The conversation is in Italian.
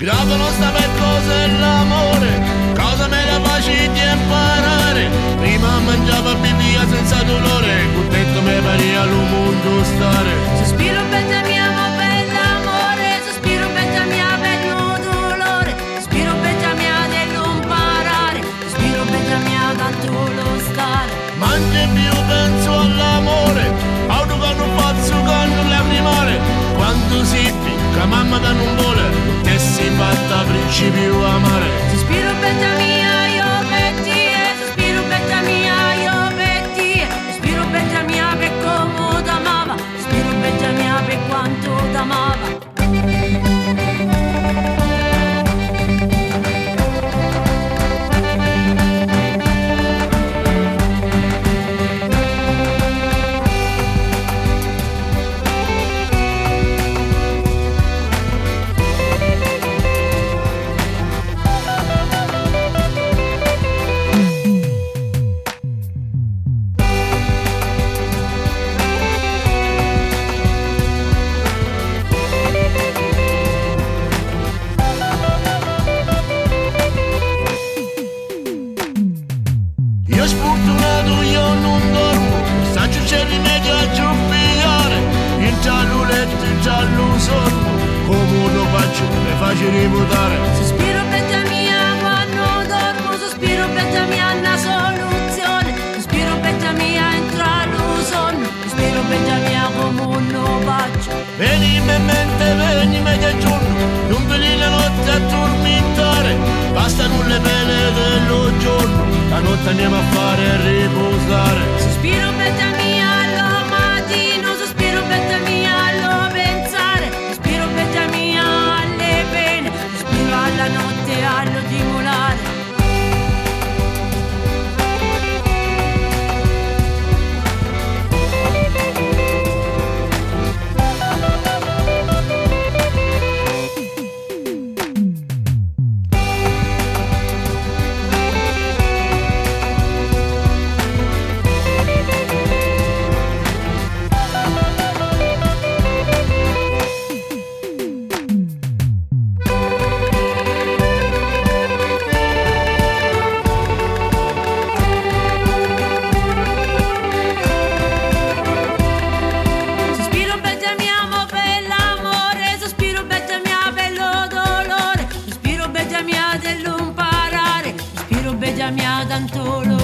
Gradano sta metto ci più amare. Sospiro Benjamin. devi votare. Sospiro pianta mia quando dormo, sospiro pianta mia una soluzione. Sospiro pianta mia entrano sonno, sospiro pianta mia come un bacio. Venimi in mente, venimi di giorno, non veni la notte a dormitare. Bastano le pene dello giorno, la notte andiamo a fare riposare. Sospiro pianta mi ha d'antolo